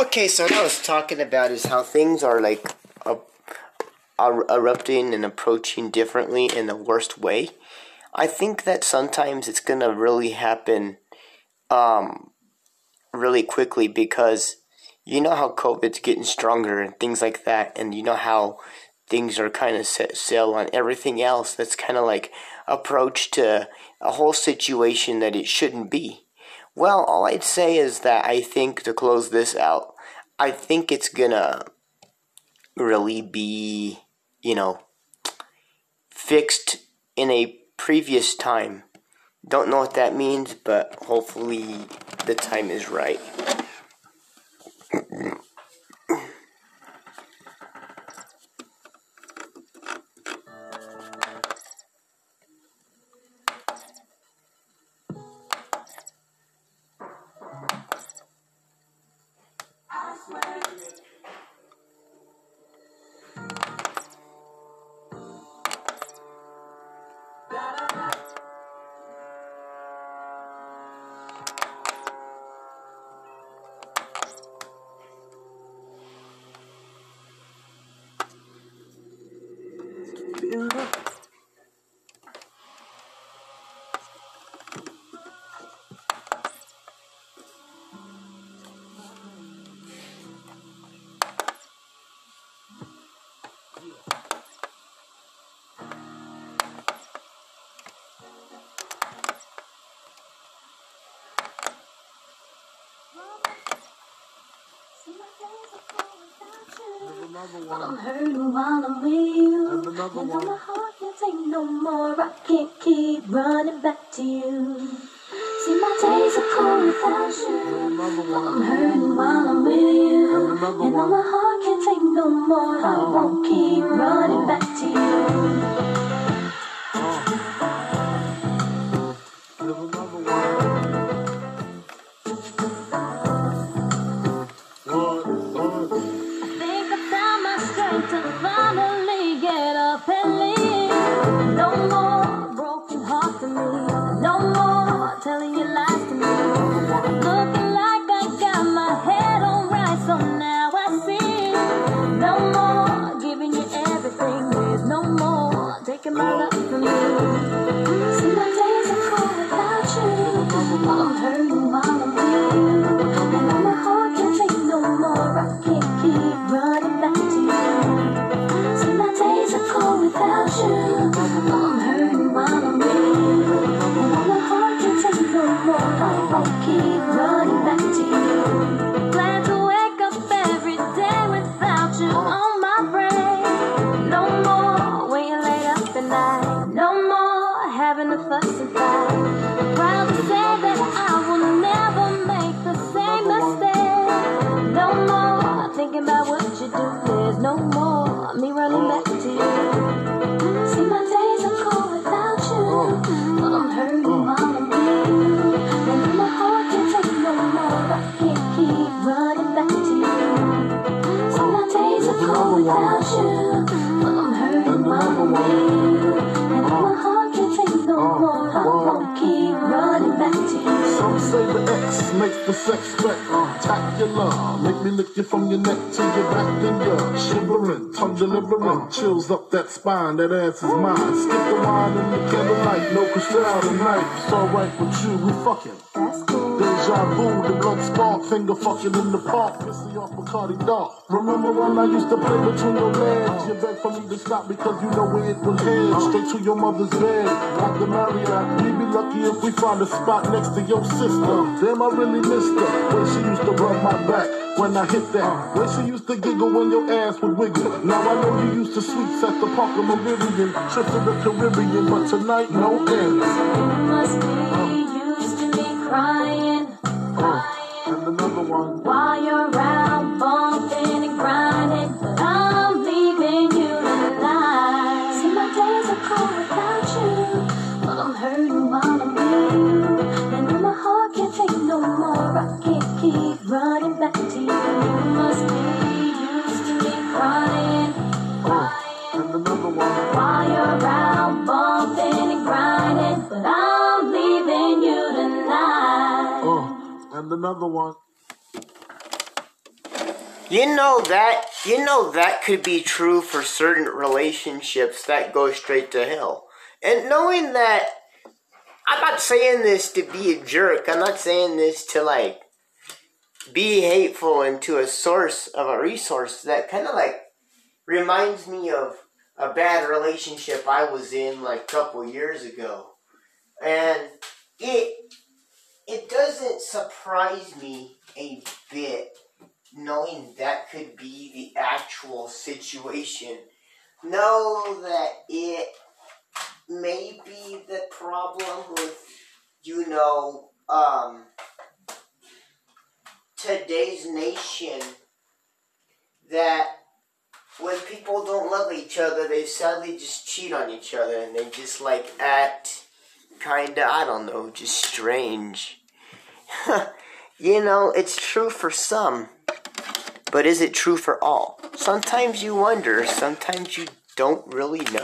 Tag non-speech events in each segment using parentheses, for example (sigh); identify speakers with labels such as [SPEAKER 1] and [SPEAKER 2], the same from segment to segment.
[SPEAKER 1] Okay, so what I was talking about is how things are like uh, are erupting and approaching differently in the worst way. I think that sometimes it's gonna really happen, um, really quickly because you know how COVID's getting stronger and things like that, and you know how things are kind of set sail on everything else that's kind of like approach to a whole situation that it shouldn't be. Well, all I'd say is that I think to close this out, I think it's gonna really be, you know, fixed in a previous time. Don't know what that means, but hopefully the time is right.
[SPEAKER 2] I'm hurting while I'm with you. And though my heart can't take no more, I can't keep running back to you. See, my days are cold without you. I'm hurting while I'm with you. And though my heart can't take no more, I won't keep running back to you.
[SPEAKER 3] Sex spectacular. Make me lick you from your neck to your back, then you're shivering, tongue delivering, chills up that spine. That ass is mine. Skip the wine and the candlelight, no crystal tonight. It's alright with you, we fucking. Vu, the blood spark, finger fucking in the park, pissy off Bacardi Dark. Remember when I used to play between your legs? You begged for me to stop because you know where it would head. Straight to your mother's bed, like the Marriott. We'd be lucky if we found a spot next to your sister. Damn, I really missed her. When she used to rub my back when I hit that. When she used to giggle when your ass would wiggle. Now I know you used to sweets at the Parker Meridien, trip to the Caribbean, but tonight no ends.
[SPEAKER 2] You must be used to me crying,
[SPEAKER 3] And another one.
[SPEAKER 2] while you're out
[SPEAKER 3] another one.
[SPEAKER 2] You
[SPEAKER 1] know that you know that could be true for certain relationships that go straight to hell. And knowing that I'm not saying this to be a jerk. I'm not saying this to like be hateful and to a source of a resource that kind of like reminds me of a bad relationship I was in like a couple years ago. And it it doesn't surprise me a bit knowing that could be the actual situation. Know that it may be the problem with, you know, um, today's nation that when people don't love each other, they sadly just cheat on each other and they just like act kinda, I don't know, just strange. (laughs) you know, it's true for some, but is it true for all? Sometimes you wonder, sometimes you don't really know.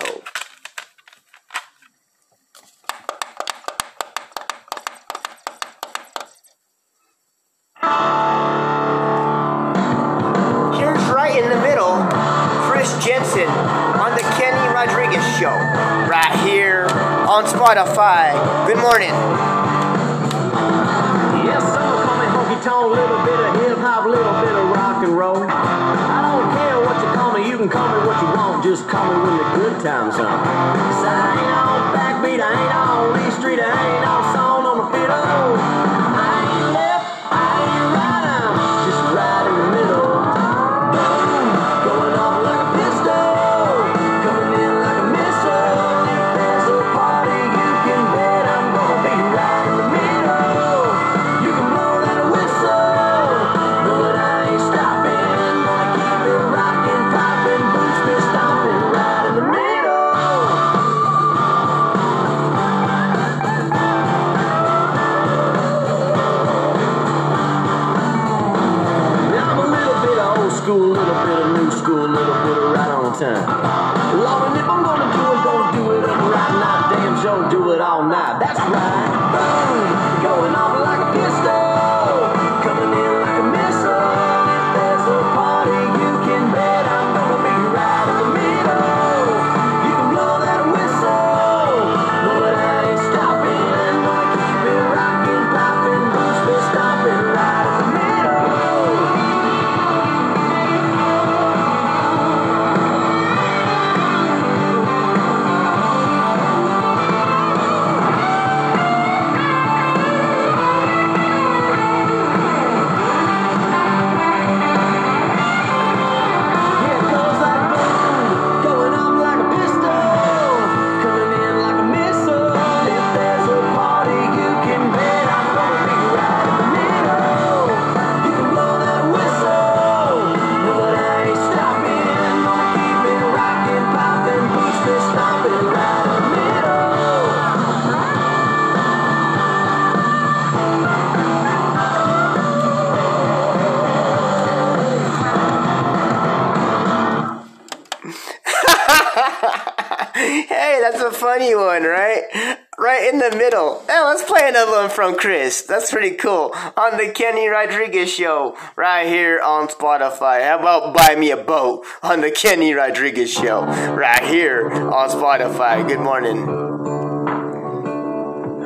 [SPEAKER 1] Chris.
[SPEAKER 4] That's
[SPEAKER 1] pretty cool. On the Kenny Rodriguez Show, right here on Spotify. How about Buy Me a Boat on the Kenny Rodriguez Show, right here on Spotify. Good morning.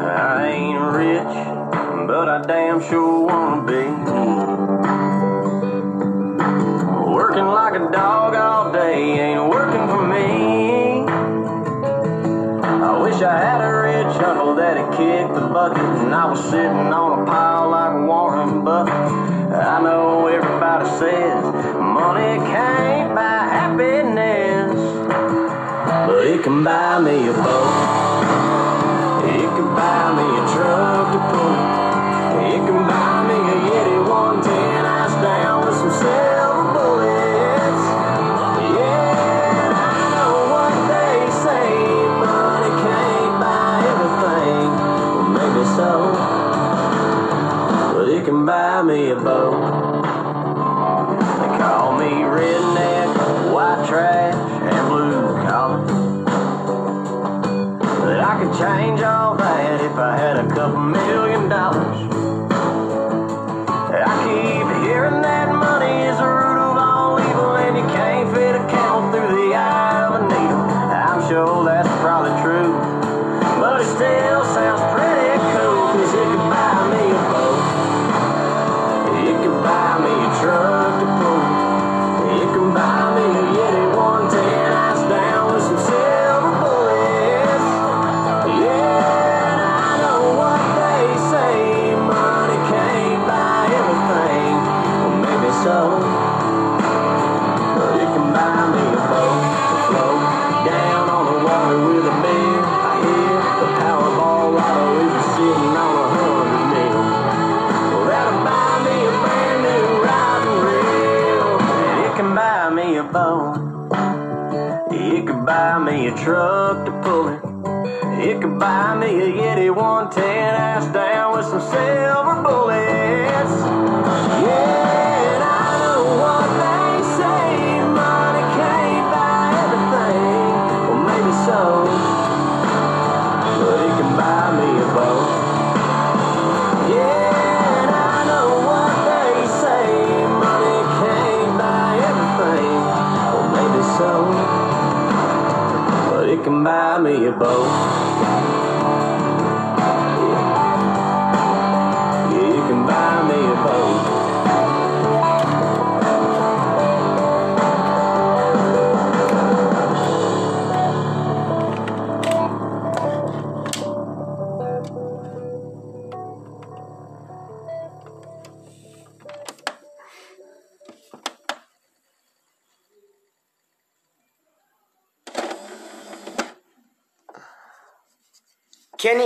[SPEAKER 4] I ain't rich, but I damn sure wanna be. Bucket and I was sitting on a pile like Warren Buffett. I know everybody says money can't buy happiness, but it can buy me a boat. It can buy me a truck to pull. Buy me a boat.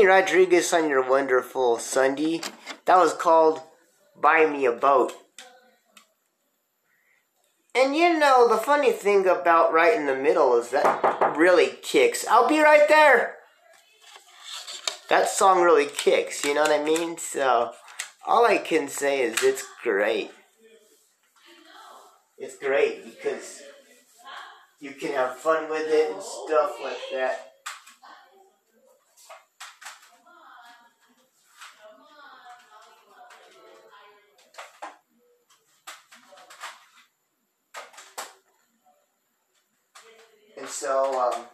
[SPEAKER 4] Rodriguez on your wonderful Sunday. That was called Buy Me a Boat. And you know, the funny thing about right in the middle is that really kicks. I'll be right there. That song really kicks, you know what I mean? So, all I can say is it's great. It's great because you can have fun with it and stuff like that. So, um,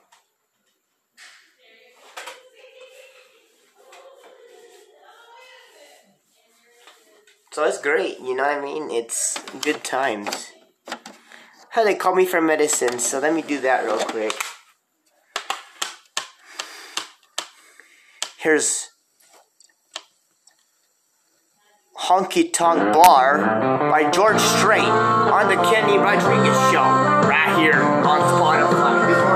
[SPEAKER 4] so it's great, you know what I mean? It's good times. How they call me for medicine, so let me do that real quick. Here's Honky Tonk Bar by George Strait on the Kenny Rodriguez Show, right here on Spotify.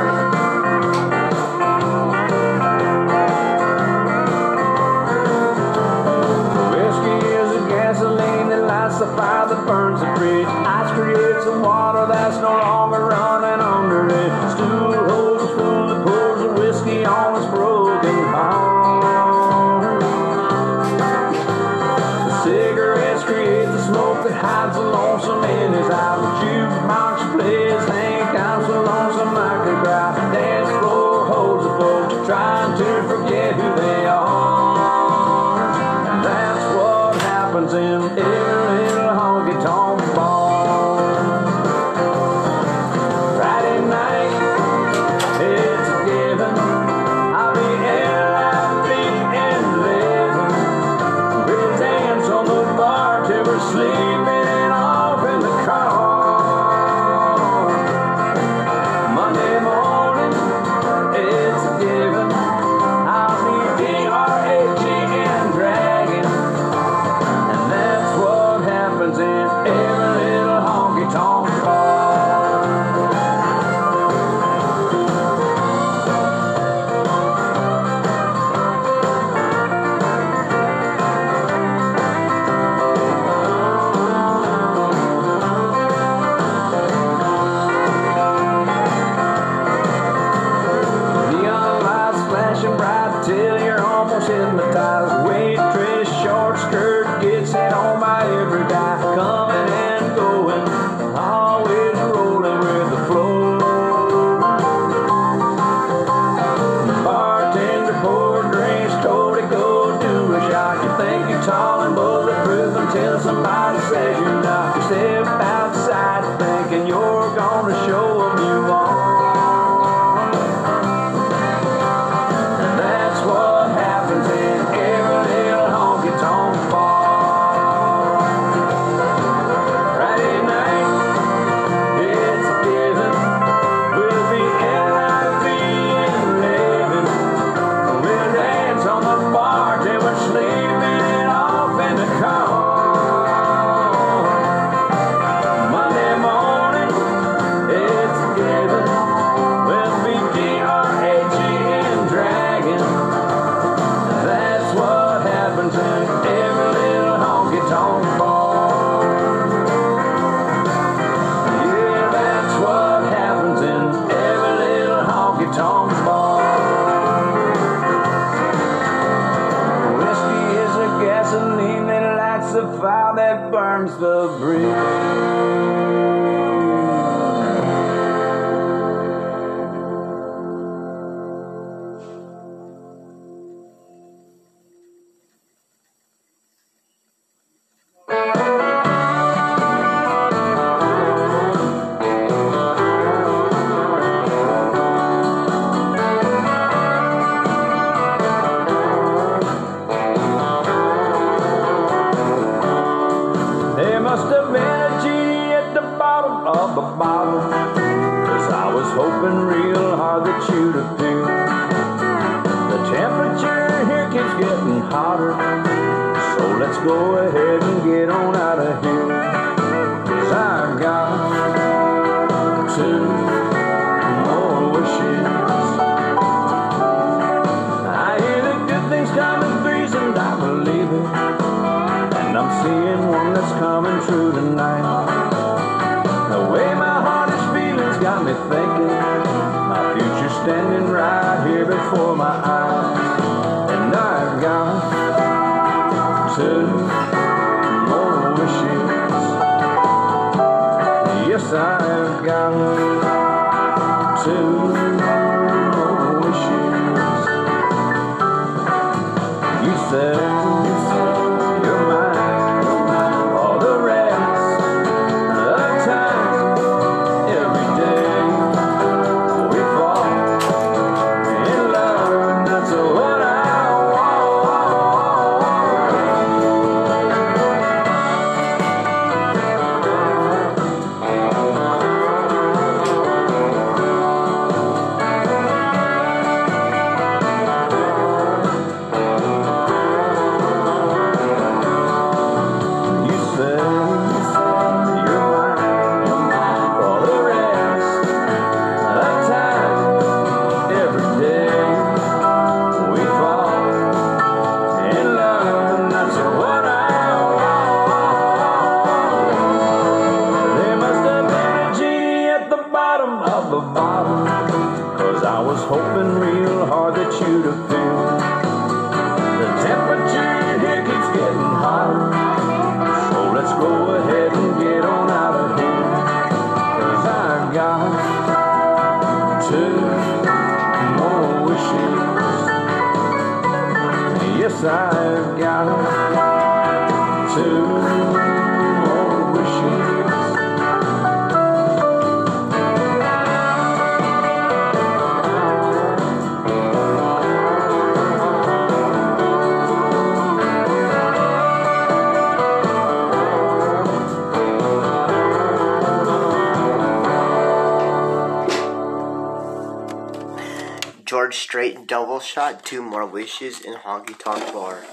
[SPEAKER 1] Double shot, two more wishes in Honky Tonk Bar.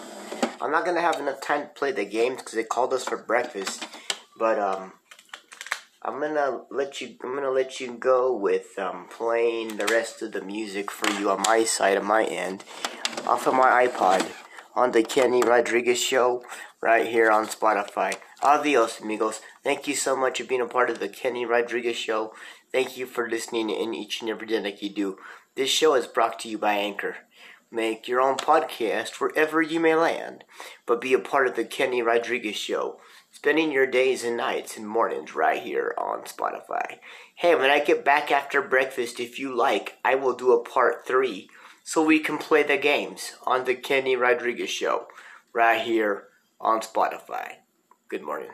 [SPEAKER 1] I'm not gonna have enough time to play the games because they called us for breakfast, but um, I'm gonna let you. I'm gonna let you go with um playing the rest of the music for you on my side, on my end, off of my iPod, on the Kenny Rodriguez Show, right here on Spotify. Adios, amigos. Thank you so much for being a part of the Kenny Rodriguez Show. Thank you for listening in each and every day like you do. This show is brought to you by Anchor. Make your own podcast wherever you may land, but be a part of the Kenny Rodriguez Show, spending your days and nights and mornings right here on Spotify. Hey, when I get back after breakfast, if you like, I will do a part three so we can play the games on the Kenny Rodriguez Show right here on Spotify. Good morning.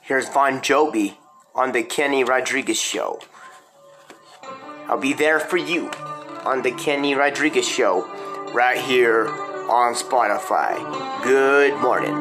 [SPEAKER 1] Here's Bon Jovi on the Kenny Rodriguez Show. I'll be there for you on the Kenny Rodriguez Show right here on Spotify. Good morning.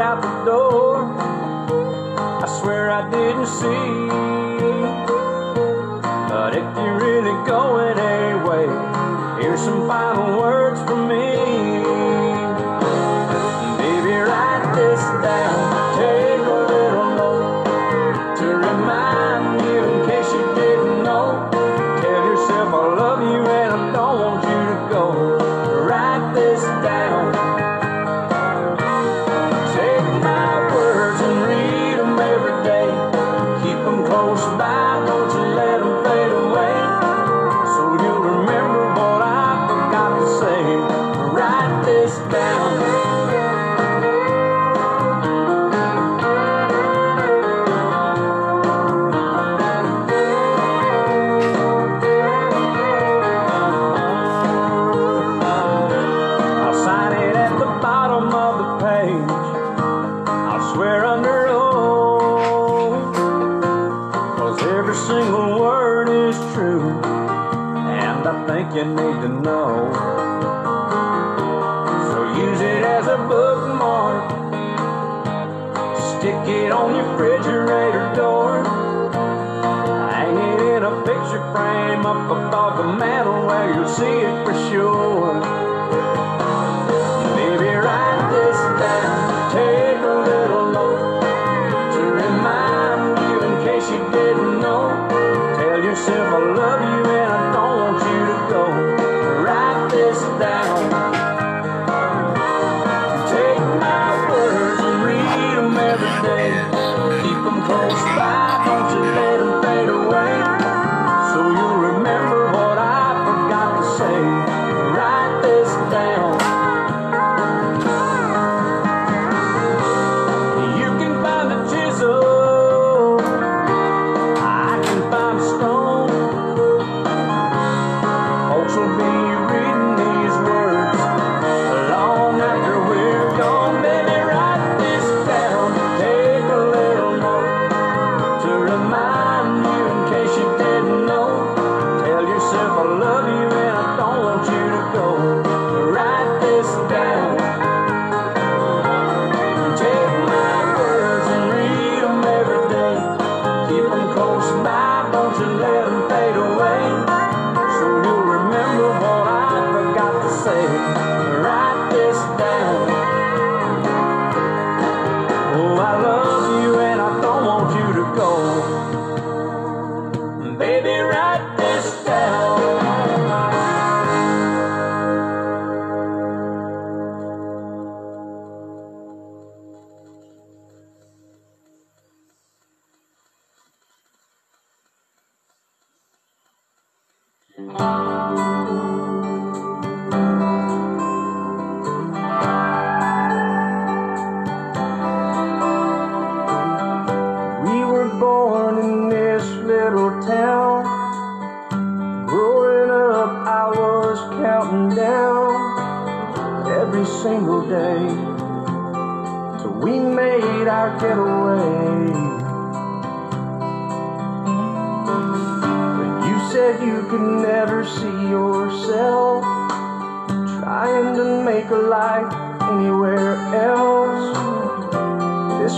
[SPEAKER 4] out the door. I swear I didn't see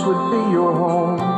[SPEAKER 4] would be your home.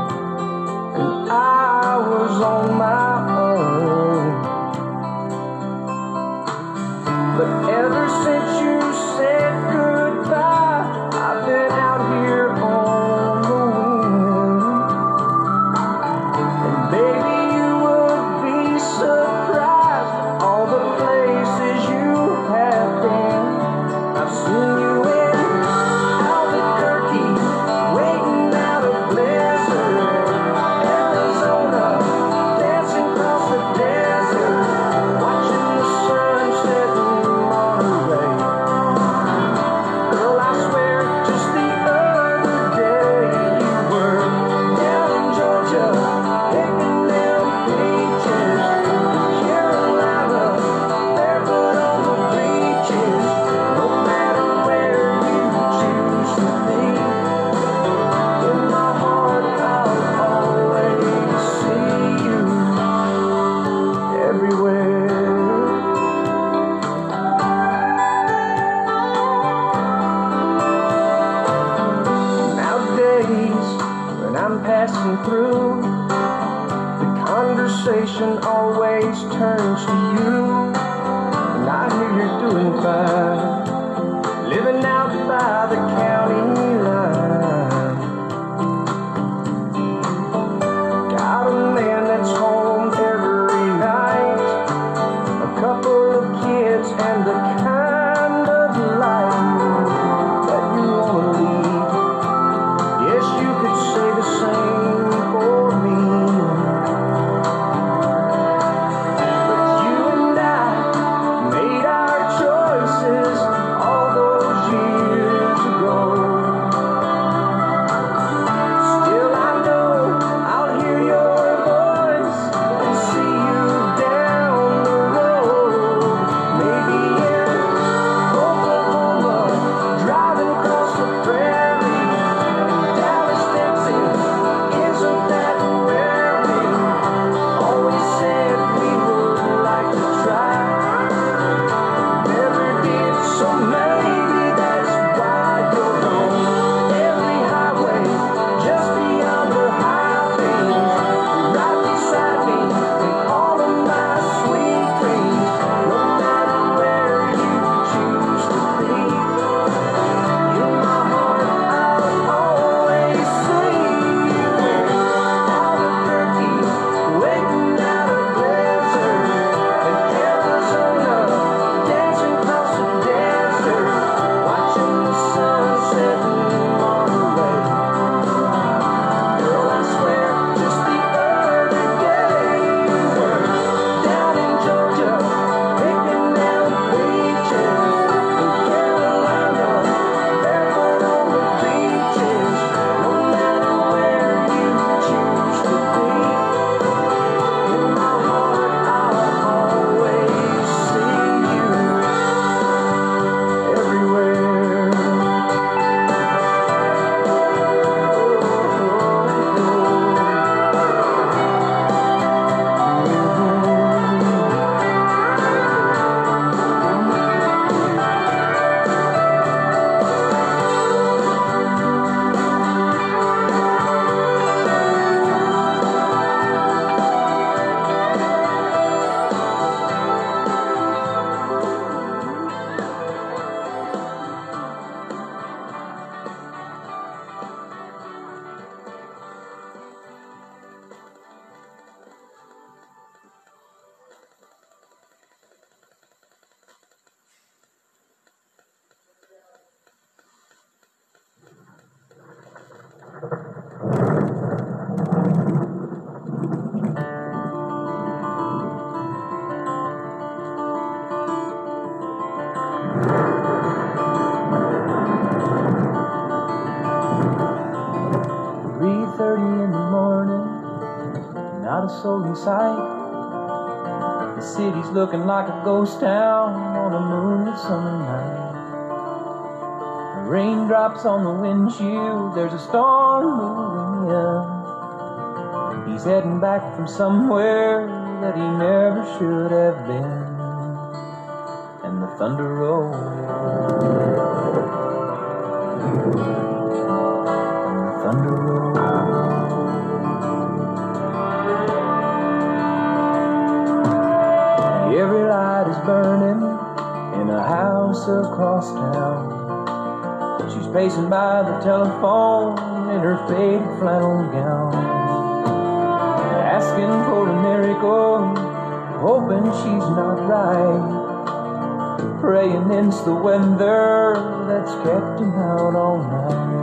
[SPEAKER 4] goes down on a moonlit summer night. Raindrops on the windshield, there's a storm moving up. He's heading back from somewhere that he never should have been. And the thunder rolls. And the thunder rolls. across town. She's pacing by the telephone in her faded flannel gown, asking for a miracle, hoping she's not right, praying it's the weather that's kept him out all night.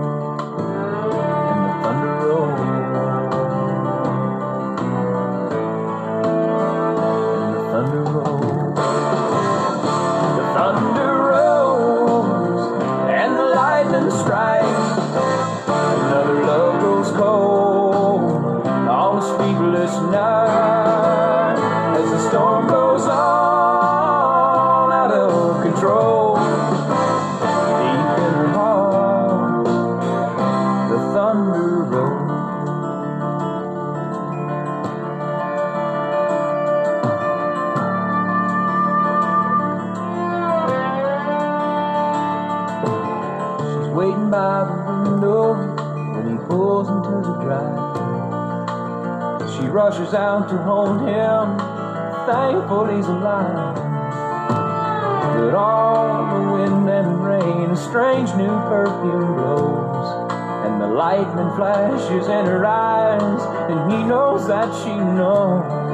[SPEAKER 4] tears in her
[SPEAKER 5] eyes, and he knows that she knows.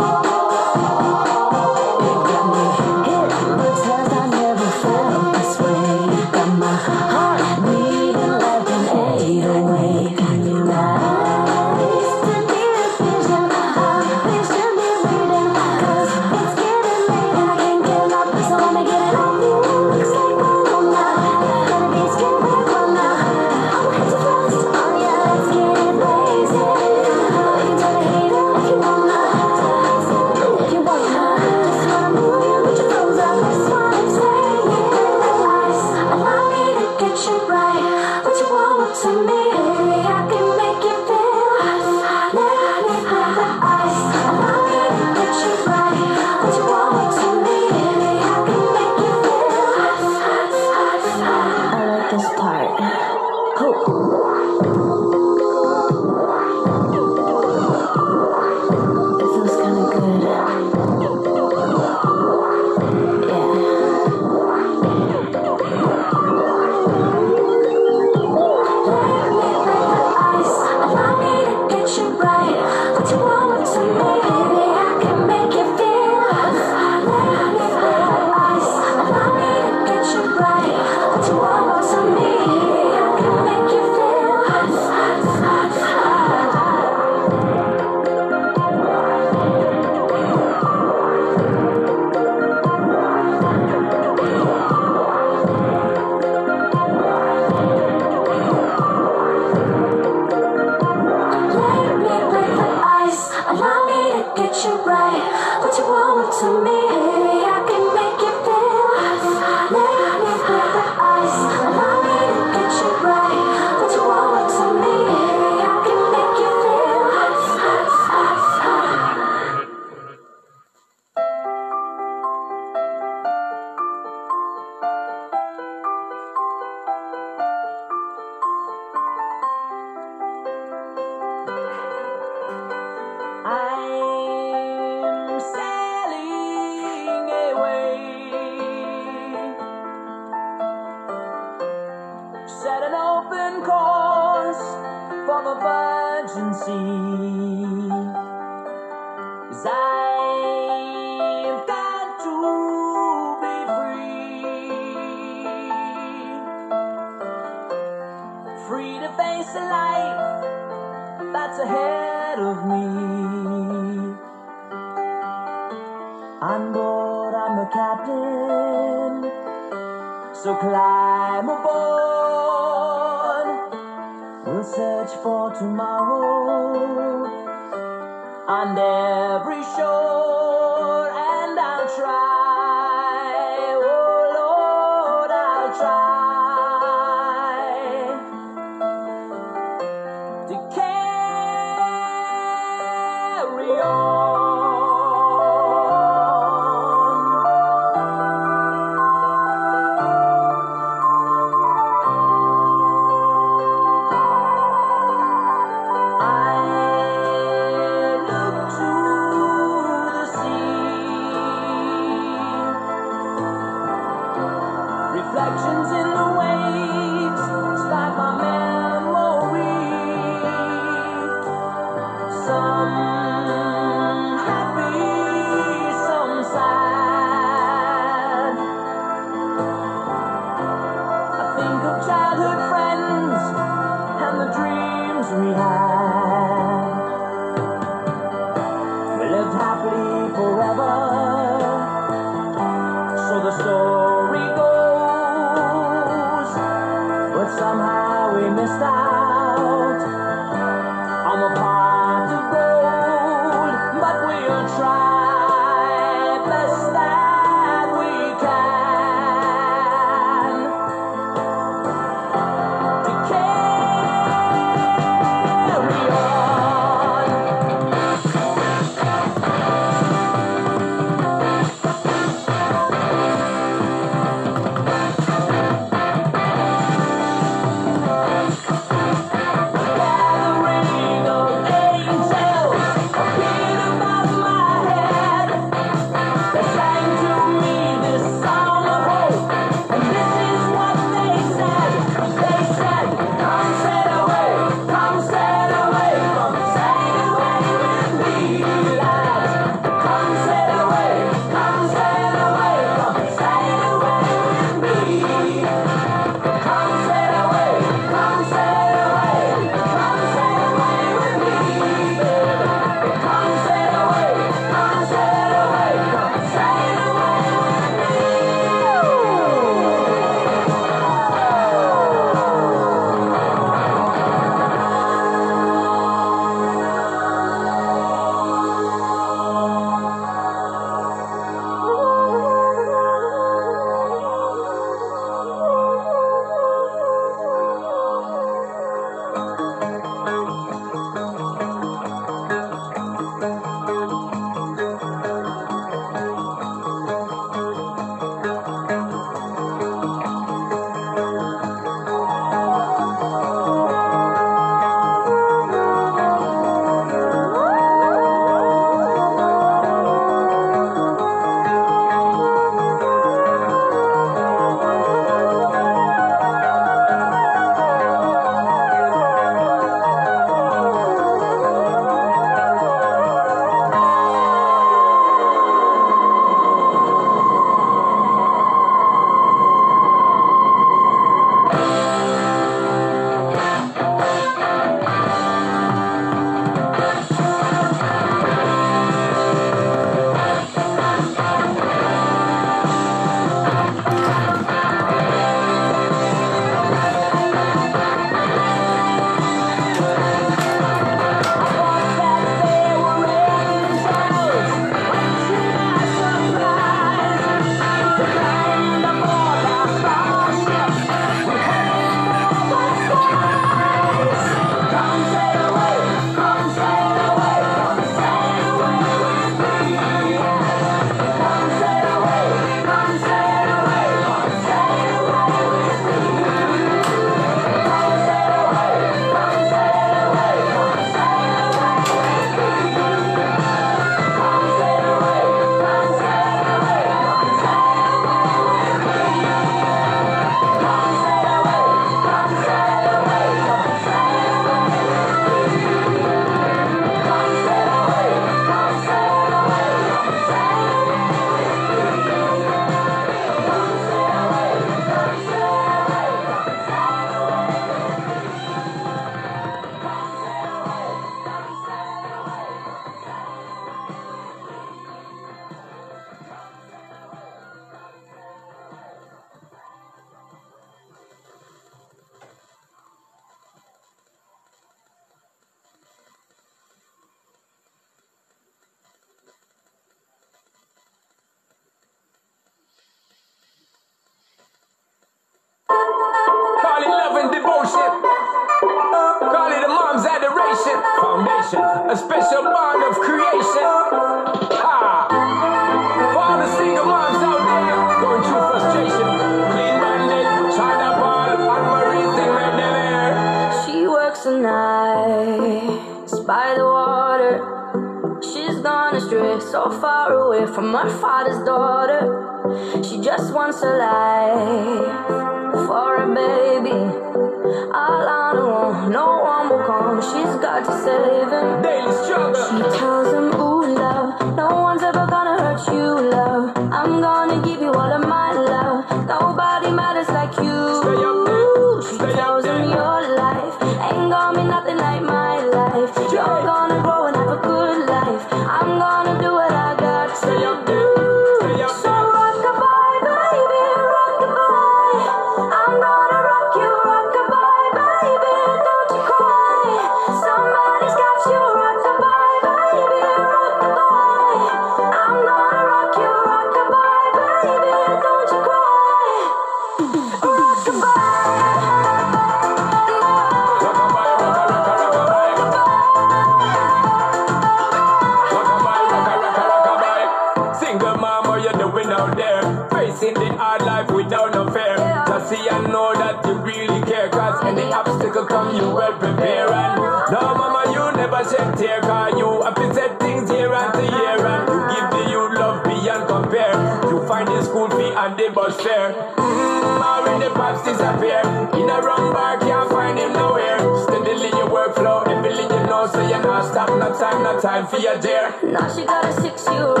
[SPEAKER 2] Now
[SPEAKER 6] she got a six-year-old.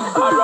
[SPEAKER 6] Oh,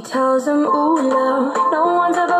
[SPEAKER 6] tells him, ooh, love, no one's ever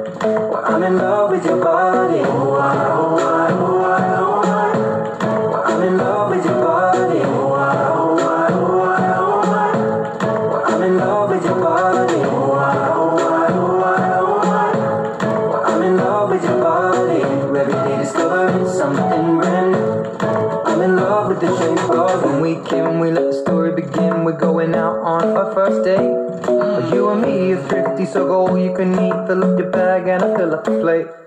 [SPEAKER 7] Well, I'm in love with your body. Oh, I, oh, I, oh, I, oh, I. Well, I'm in love with your body. Oh, I, oh, I, oh, I, oh, I. Well, I'm in love with your body. Oh, I, oh, I, oh, I, oh, I. Well, I'm in love with your body. Every day discovering something brand new. I'm in love with the shape of when we came, we let the story begin. We're going out on our first date. You and me are thrifty, so go you can eat. Fill up your bag and I fill up the plate.